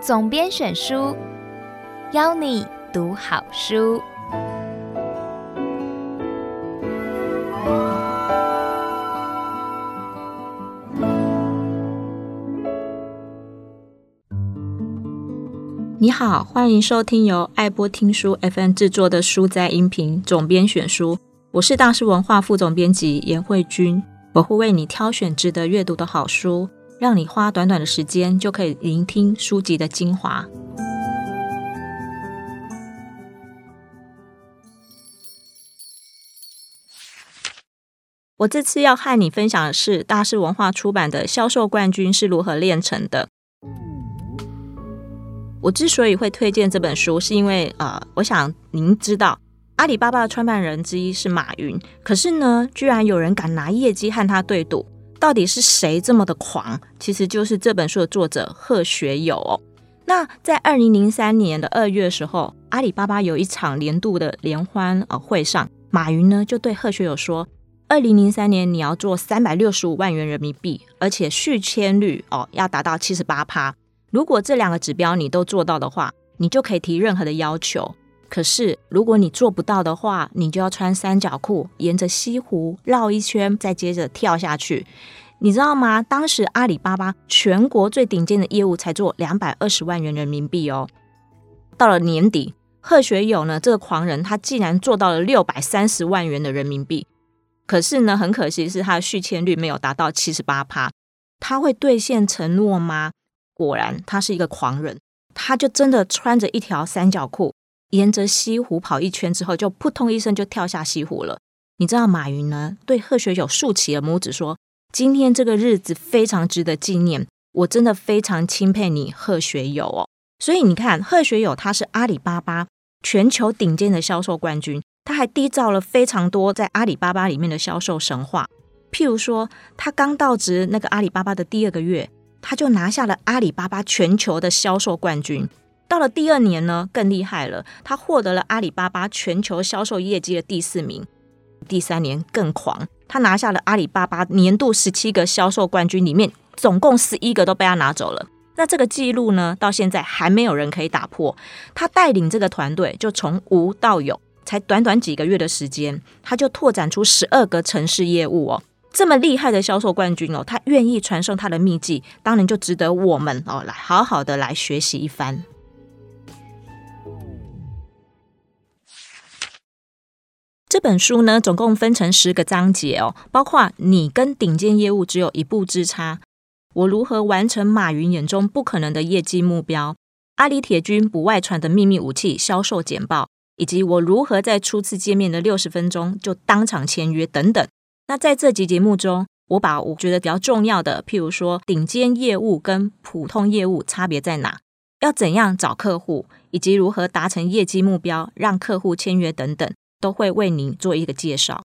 总编选书，邀你读好书。你好，欢迎收听由爱播听书 FM 制作的书斋音频总编选书。我是大师文化副总编辑严慧君，我会为你挑选值得阅读的好书，让你花短短的时间就可以聆听书籍的精华。我这次要和你分享的是大是文化出版的《销售冠军是如何炼成的》。我之所以会推荐这本书，是因为呃，我想您知道，阿里巴巴的创办人之一是马云，可是呢，居然有人敢拿业绩和他对赌，到底是谁这么的狂？其实就是这本书的作者贺学友。那在二零零三年的二月的时候，阿里巴巴有一场年度的联欢呃会上，马云呢就对贺学友说，二零零三年你要做三百六十五万元人民币，而且续签率哦要达到七十八趴。如果这两个指标你都做到的话，你就可以提任何的要求。可是如果你做不到的话，你就要穿三角裤，沿着西湖绕一圈，再接着跳下去。你知道吗？当时阿里巴巴全国最顶尖的业务才做两百二十万元人民币哦。到了年底，贺学友呢，这个狂人他竟然做到了六百三十万元的人民币。可是呢，很可惜是他的续签率没有达到七十八趴。他会兑现承诺吗？果然，他是一个狂人，他就真的穿着一条三角裤，沿着西湖跑一圈之后，就扑通一声就跳下西湖了。你知道马云呢？对贺学友竖起了拇指，说：“今天这个日子非常值得纪念，我真的非常钦佩你，贺学友哦。”所以你看，贺学友他是阿里巴巴全球顶尖的销售冠军，他还缔造了非常多在阿里巴巴里面的销售神话。譬如说，他刚到职那个阿里巴巴的第二个月。他就拿下了阿里巴巴全球的销售冠军。到了第二年呢，更厉害了，他获得了阿里巴巴全球销售业绩的第四名。第三年更狂，他拿下了阿里巴巴年度十七个销售冠军，里面总共十一个都被他拿走了。那这个记录呢，到现在还没有人可以打破。他带领这个团队，就从无到有，才短短几个月的时间，他就拓展出十二个城市业务哦。这么厉害的销售冠军哦，他愿意传授他的秘籍，当然就值得我们哦来好好的来学习一番。这本书呢，总共分成十个章节哦，包括你跟顶尖业务只有一步之差，我如何完成马云眼中不可能的业绩目标，阿里铁军不外传的秘密武器——销售简报，以及我如何在初次见面的六十分钟就当场签约等等。那在这集节目中，我把我觉得比较重要的，譬如说顶尖业务跟普通业务差别在哪，要怎样找客户，以及如何达成业绩目标，让客户签约等等，都会为您做一个介绍。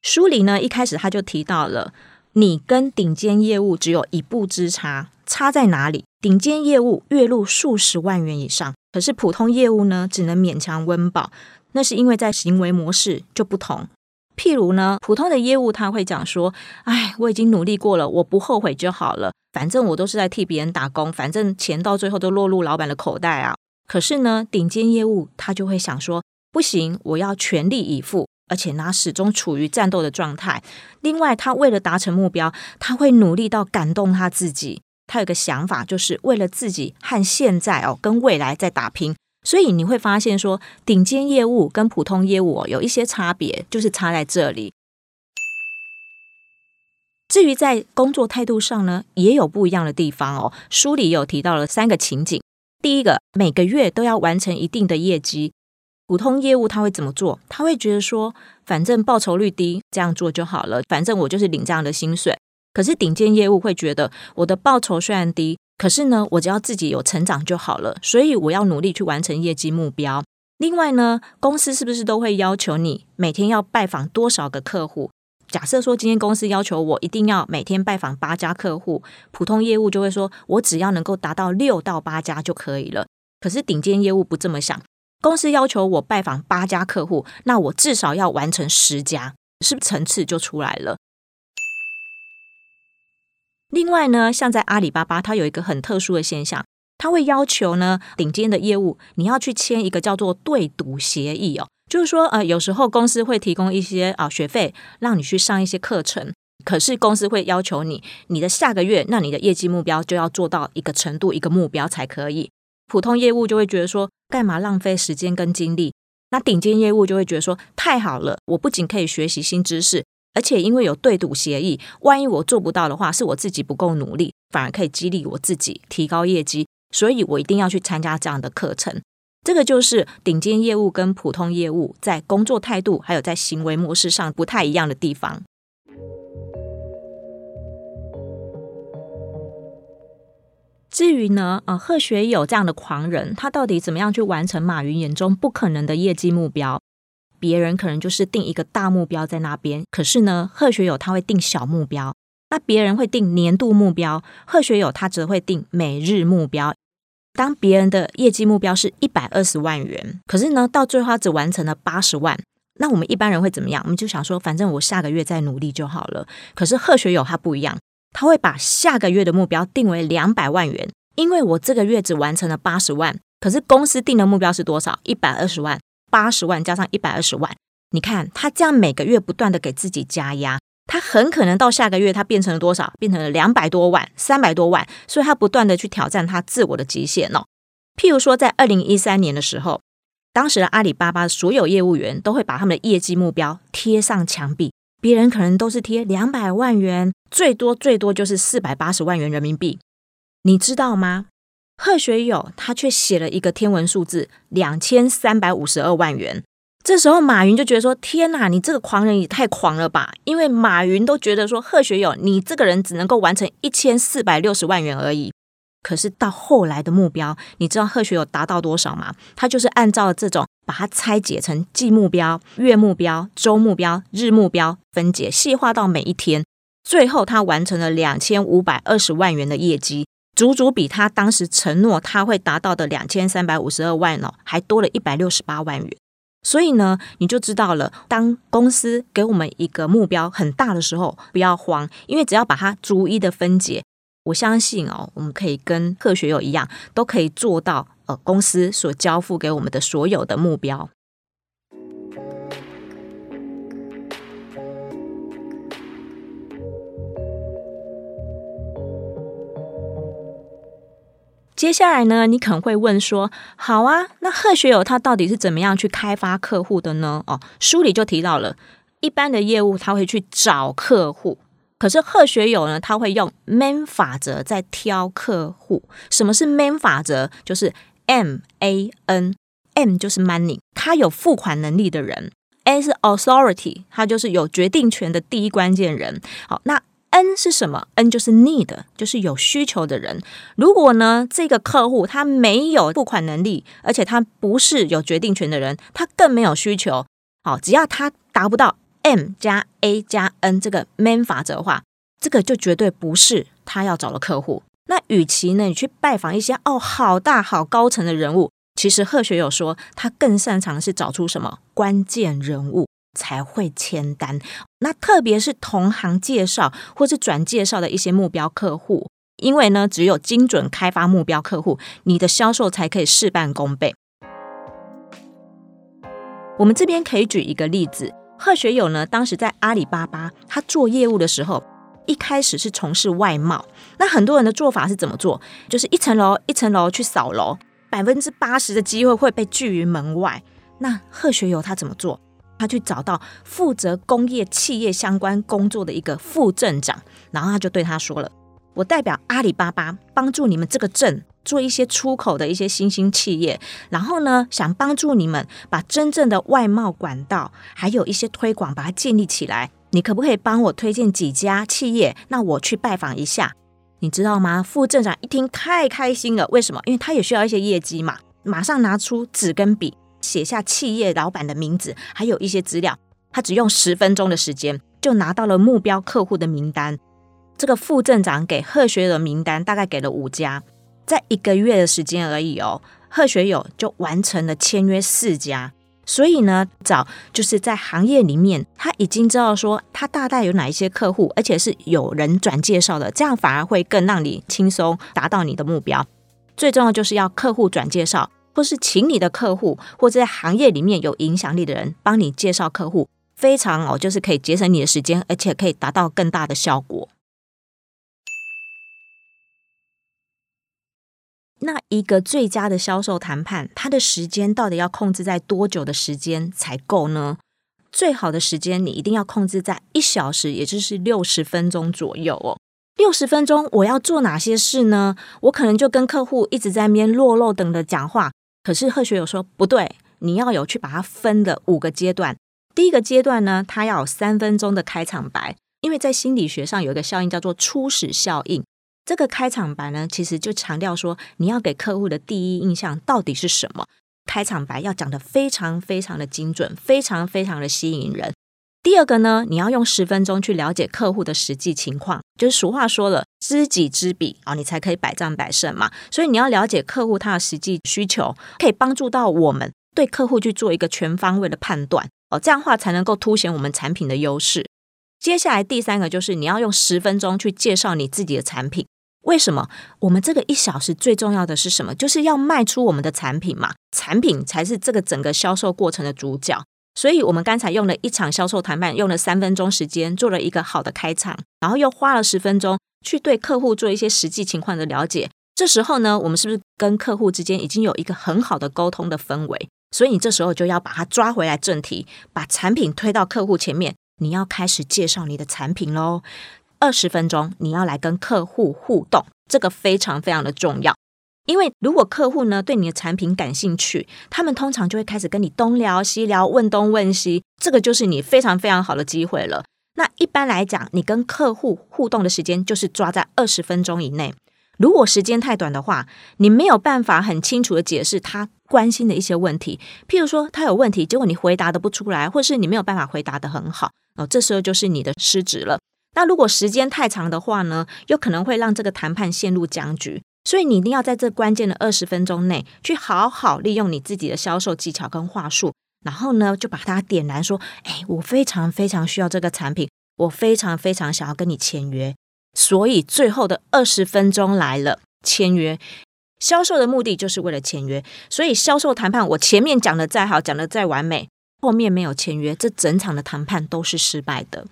书里呢，一开始他就提到了，你跟顶尖业务只有一步之差，差在哪里？顶尖业务月入数十万元以上，可是普通业务呢，只能勉强温饱。那是因为在行为模式就不同，譬如呢，普通的业务他会讲说：“哎，我已经努力过了，我不后悔就好了，反正我都是在替别人打工，反正钱到最后都落入老板的口袋啊。”可是呢，顶尖业务他就会想说：“不行，我要全力以赴，而且呢，始终处于战斗的状态。另外，他为了达成目标，他会努力到感动他自己。他有个想法，就是为了自己和现在哦，跟未来在打拼。”所以你会发现说，顶尖业务跟普通业务哦有一些差别，就是差在这里。至于在工作态度上呢，也有不一样的地方哦。书里有提到了三个情景：第一个，每个月都要完成一定的业绩，普通业务他会怎么做？他会觉得说，反正报酬率低，这样做就好了，反正我就是领这样的薪水。可是顶尖业务会觉得，我的报酬虽然低。可是呢，我只要自己有成长就好了，所以我要努力去完成业绩目标。另外呢，公司是不是都会要求你每天要拜访多少个客户？假设说今天公司要求我一定要每天拜访八家客户，普通业务就会说我只要能够达到六到八家就可以了。可是顶尖业务不这么想，公司要求我拜访八家客户，那我至少要完成十家。是不是层次就出来了？另外呢，像在阿里巴巴，它有一个很特殊的现象，它会要求呢，顶尖的业务你要去签一个叫做对赌协议哦，就是说，呃，有时候公司会提供一些啊学费，让你去上一些课程，可是公司会要求你，你的下个月，那你的业绩目标就要做到一个程度，一个目标才可以。普通业务就会觉得说，干嘛浪费时间跟精力？那顶尖业务就会觉得说，太好了，我不仅可以学习新知识。而且因为有对赌协议，万一我做不到的话，是我自己不够努力，反而可以激励我自己提高业绩，所以我一定要去参加这样的课程。这个就是顶尖业务跟普通业务在工作态度还有在行为模式上不太一样的地方。至于呢，呃，贺学友这样的狂人，他到底怎么样去完成马云眼中不可能的业绩目标？别人可能就是定一个大目标在那边，可是呢，贺学友他会定小目标。那别人会定年度目标，贺学友他则会定每日目标。当别人的业绩目标是一百二十万元，可是呢，到最后他只完成了八十万，那我们一般人会怎么样？我们就想说，反正我下个月再努力就好了。可是贺学友他不一样，他会把下个月的目标定为两百万元，因为我这个月只完成了八十万，可是公司定的目标是多少？一百二十万。八十万加上一百二十万，你看他这样每个月不断的给自己加压，他很可能到下个月他变成了多少？变成了两百多万、三百多万，所以他不断的去挑战他自我的极限哦。譬如说，在二零一三年的时候，当时的阿里巴巴所有业务员都会把他们的业绩目标贴上墙壁，别人可能都是贴两百万元，最多最多就是四百八十万元人民币，你知道吗？贺学友他却写了一个天文数字两千三百五十二万元。这时候马云就觉得说：“天哪，你这个狂人也太狂了吧！”因为马云都觉得说贺学友你这个人只能够完成一千四百六十万元而已。可是到后来的目标，你知道贺学友达到多少吗？他就是按照这种把它拆解成季目标、月目标、周目标、日目标分解细化到每一天，最后他完成了两千五百二十万元的业绩。足足比他当时承诺他会达到的两千三百五十二万哦，还多了一百六十八万元。所以呢，你就知道了，当公司给我们一个目标很大的时候，不要慌，因为只要把它逐一的分解，我相信哦，我们可以跟贺学友一样，都可以做到呃，公司所交付给我们的所有的目标。接下来呢，你可能会问说：“好啊，那贺学友他到底是怎么样去开发客户的呢？”哦，书里就提到了，一般的业务他会去找客户，可是贺学友呢，他会用 MAN 法则在挑客户。什么是 MAN 法则？就是 M A N，M 就是 money，他有付款能力的人；A 是 authority，他就是有决定权的第一关键人。好，那。N 是什么？N 就是 need，就是有需求的人。如果呢，这个客户他没有付款能力，而且他不是有决定权的人，他更没有需求。好，只要他达不到 M 加 A 加 N 这个 MAN 法则的话，这个就绝对不是他要找的客户。那与其呢，你去拜访一些哦好大好高层的人物，其实贺学友说他更擅长的是找出什么关键人物。才会签单。那特别是同行介绍或是转介绍的一些目标客户，因为呢，只有精准开发目标客户，你的销售才可以事半功倍。我们这边可以举一个例子，贺学友呢，当时在阿里巴巴，他做业务的时候，一开始是从事外贸。那很多人的做法是怎么做？就是一层楼一层楼去扫楼，百分之八十的机会会被拒于门外。那贺学友他怎么做？他去找到负责工业企业相关工作的一个副镇长，然后他就对他说了：“我代表阿里巴巴帮助你们这个镇做一些出口的一些新兴企业，然后呢，想帮助你们把真正的外贸管道还有一些推广把它建立起来。你可不可以帮我推荐几家企业？那我去拜访一下，你知道吗？”副镇长一听太开心了，为什么？因为他也需要一些业绩嘛，马上拿出纸跟笔。写下企业老板的名字，还有一些资料，他只用十分钟的时间就拿到了目标客户的名单。这个副镇长给贺学友的名单大概给了五家，在一个月的时间而已哦，贺学友就完成了签约四家。所以呢，找就是在行业里面，他已经知道说他大概有哪一些客户，而且是有人转介绍的，这样反而会更让你轻松达到你的目标。最重要就是要客户转介绍，或是请你的客户或者在行业里面有影响力的人帮你介绍客户，非常哦，就是可以节省你的时间，而且可以达到更大的效果。那一个最佳的销售谈判，它的时间到底要控制在多久的时间才够呢？最好的时间你一定要控制在一小时，也就是六十分钟左右哦。六十分钟我要做哪些事呢？我可能就跟客户一直在那边落落等的讲话。可是贺学友说不对，你要有去把它分的五个阶段。第一个阶段呢，它要有三分钟的开场白，因为在心理学上有一个效应叫做初始效应。这个开场白呢，其实就强调说，你要给客户的第一印象到底是什么？开场白要讲的非常非常的精准，非常非常的吸引人。第二个呢，你要用十分钟去了解客户的实际情况，就是俗话说了，知己知彼啊，你才可以百战百胜嘛。所以你要了解客户他的实际需求，可以帮助到我们对客户去做一个全方位的判断哦，这样的话才能够凸显我们产品的优势。接下来第三个就是你要用十分钟去介绍你自己的产品。为什么我们这个一小时最重要的是什么？就是要卖出我们的产品嘛，产品才是这个整个销售过程的主角。所以，我们刚才用了一场销售谈判，用了三分钟时间做了一个好的开场，然后又花了十分钟去对客户做一些实际情况的了解。这时候呢，我们是不是跟客户之间已经有一个很好的沟通的氛围？所以，你这时候就要把它抓回来正题，把产品推到客户前面，你要开始介绍你的产品喽。二十分钟，你要来跟客户互动，这个非常非常的重要。因为如果客户呢对你的产品感兴趣，他们通常就会开始跟你东聊西聊，问东问西，这个就是你非常非常好的机会了。那一般来讲，你跟客户互动的时间就是抓在二十分钟以内。如果时间太短的话，你没有办法很清楚的解释他关心的一些问题。譬如说他有问题，结果你回答的不出来，或是你没有办法回答得很好，哦，这时候就是你的失职了。那如果时间太长的话呢，有可能会让这个谈判陷入僵局。所以你一定要在这关键的二十分钟内，去好好利用你自己的销售技巧跟话术，然后呢，就把它点燃，说：“哎，我非常非常需要这个产品，我非常非常想要跟你签约。”所以最后的二十分钟来了，签约。销售的目的就是为了签约。所以销售谈判，我前面讲的再好，讲的再完美，后面没有签约，这整场的谈判都是失败的。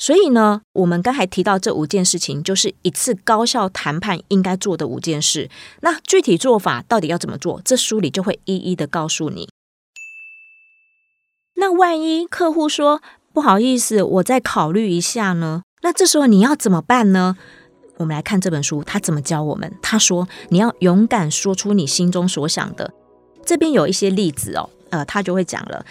所以呢，我们刚才提到这五件事情，就是一次高效谈判应该做的五件事。那具体做法到底要怎么做？这书里就会一一的告诉你。那万一客户说不好意思，我再考虑一下呢？那这时候你要怎么办呢？我们来看这本书，他怎么教我们？他说你要勇敢说出你心中所想的。这边有一些例子哦，呃，他就会讲了。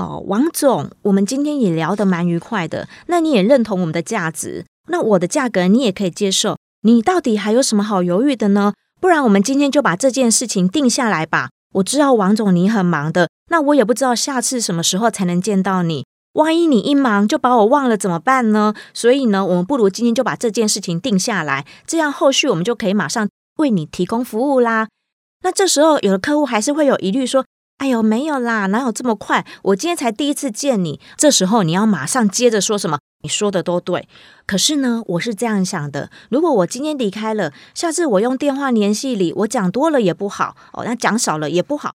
哦，王总，我们今天也聊得蛮愉快的。那你也认同我们的价值，那我的价格你也可以接受。你到底还有什么好犹豫的呢？不然我们今天就把这件事情定下来吧。我知道王总你很忙的，那我也不知道下次什么时候才能见到你。万一你一忙就把我忘了怎么办呢？所以呢，我们不如今天就把这件事情定下来，这样后续我们就可以马上为你提供服务啦。那这时候有的客户还是会有疑虑说。哎呦，没有啦，哪有这么快？我今天才第一次见你。这时候你要马上接着说什么？你说的都对，可是呢，我是这样想的：如果我今天离开了，下次我用电话联系你，我讲多了也不好哦，那讲少了也不好。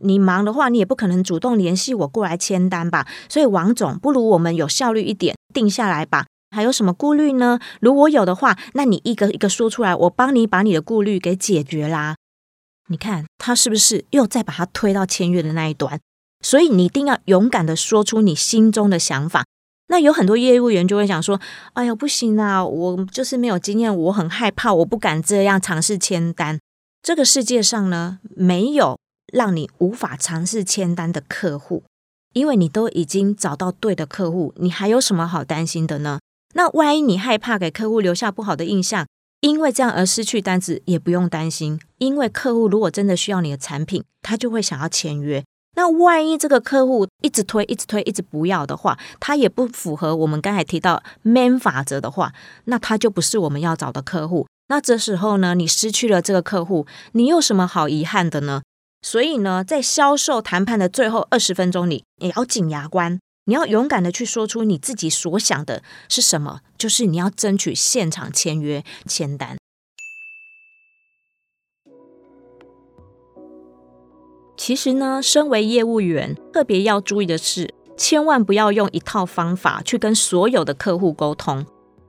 你忙的话，你也不可能主动联系我过来签单吧？所以王总，不如我们有效率一点，定下来吧。还有什么顾虑呢？如果有的话，那你一个一个说出来，我帮你把你的顾虑给解决啦。你看他是不是又再把他推到签约的那一端？所以你一定要勇敢的说出你心中的想法。那有很多业务员就会想说：“哎呀，不行啊，我就是没有经验，我很害怕，我不敢这样尝试签单。”这个世界上呢，没有让你无法尝试签单的客户，因为你都已经找到对的客户，你还有什么好担心的呢？那万一你害怕给客户留下不好的印象，因为这样而失去单子也不用担心，因为客户如果真的需要你的产品，他就会想要签约。那万一这个客户一直推、一直推、一直不要的话，他也不符合我们刚才提到 MAN 法则的话，那他就不是我们要找的客户。那这时候呢，你失去了这个客户，你有什么好遗憾的呢？所以呢，在销售谈判的最后二十分钟里，你咬紧牙关，你要勇敢的去说出你自己所想的是什么，就是你要争取现场签约签单。其实呢，身为业务员，特别要注意的是，千万不要用一套方法去跟所有的客户沟通。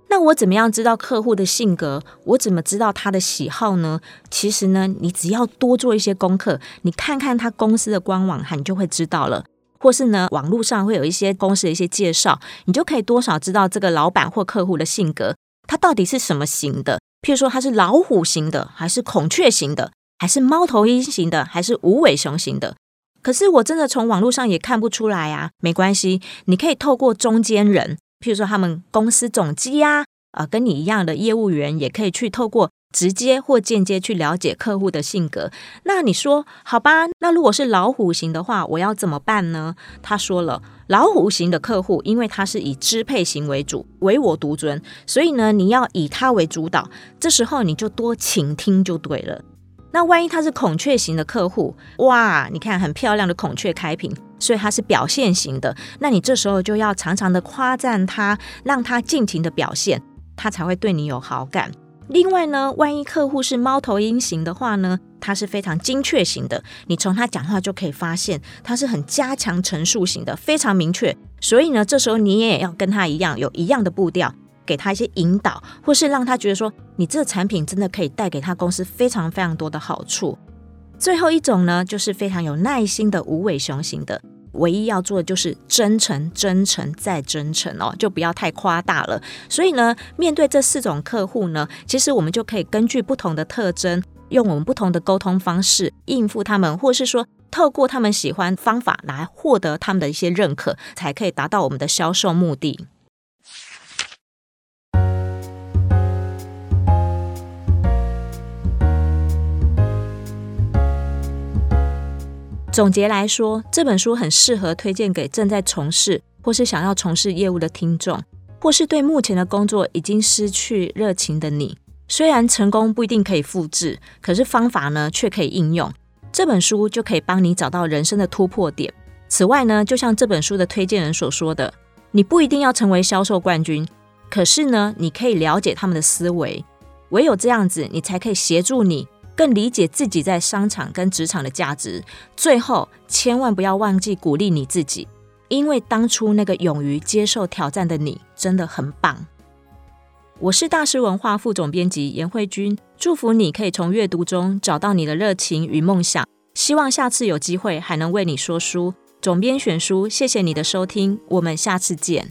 那我怎么样知道客户的性格？我怎么知道他的喜好呢？其实呢，你只要多做一些功课，你看看他公司的官网，哈，你就会知道了。或是呢，网络上会有一些公司的一些介绍，你就可以多少知道这个老板或客户的性格，他到底是什么型的？譬如说，他是老虎型的，还是孔雀型的，还是猫头鹰型的，还是无尾熊型的？可是我真的从网络上也看不出来啊。没关系，你可以透过中间人。譬如说，他们公司总机呀，啊，跟你一样的业务员，也可以去透过直接或间接去了解客户的性格。那你说，好吧？那如果是老虎型的话，我要怎么办呢？他说了，老虎型的客户，因为他是以支配型为主，唯我独尊，所以呢，你要以他为主导。这时候你就多倾听就对了。那万一他是孔雀型的客户，哇，你看很漂亮的孔雀开屏。所以他是表现型的，那你这时候就要常常的夸赞他，让他尽情的表现，他才会对你有好感。另外呢，万一客户是猫头鹰型的话呢，他是非常精确型的，你从他讲话就可以发现他是很加强陈述型的，非常明确。所以呢，这时候你也要跟他一样，有一样的步调，给他一些引导，或是让他觉得说，你这个产品真的可以带给他公司非常非常多的好处。最后一种呢，就是非常有耐心的无尾熊型的，唯一要做的就是真诚、真诚再真诚哦，就不要太夸大了。所以呢，面对这四种客户呢，其实我们就可以根据不同的特征，用我们不同的沟通方式应付他们，或是说透过他们喜欢方法来获得他们的一些认可，才可以达到我们的销售目的。总结来说，这本书很适合推荐给正在从事或是想要从事业务的听众，或是对目前的工作已经失去热情的你。虽然成功不一定可以复制，可是方法呢却可以应用。这本书就可以帮你找到人生的突破点。此外呢，就像这本书的推荐人所说的，你不一定要成为销售冠军，可是呢，你可以了解他们的思维，唯有这样子，你才可以协助你。更理解自己在商场跟职场的价值。最后，千万不要忘记鼓励你自己，因为当初那个勇于接受挑战的你真的很棒。我是大师文化副总编辑严慧君，祝福你可以从阅读中找到你的热情与梦想。希望下次有机会还能为你说书。总编选书，谢谢你的收听，我们下次见。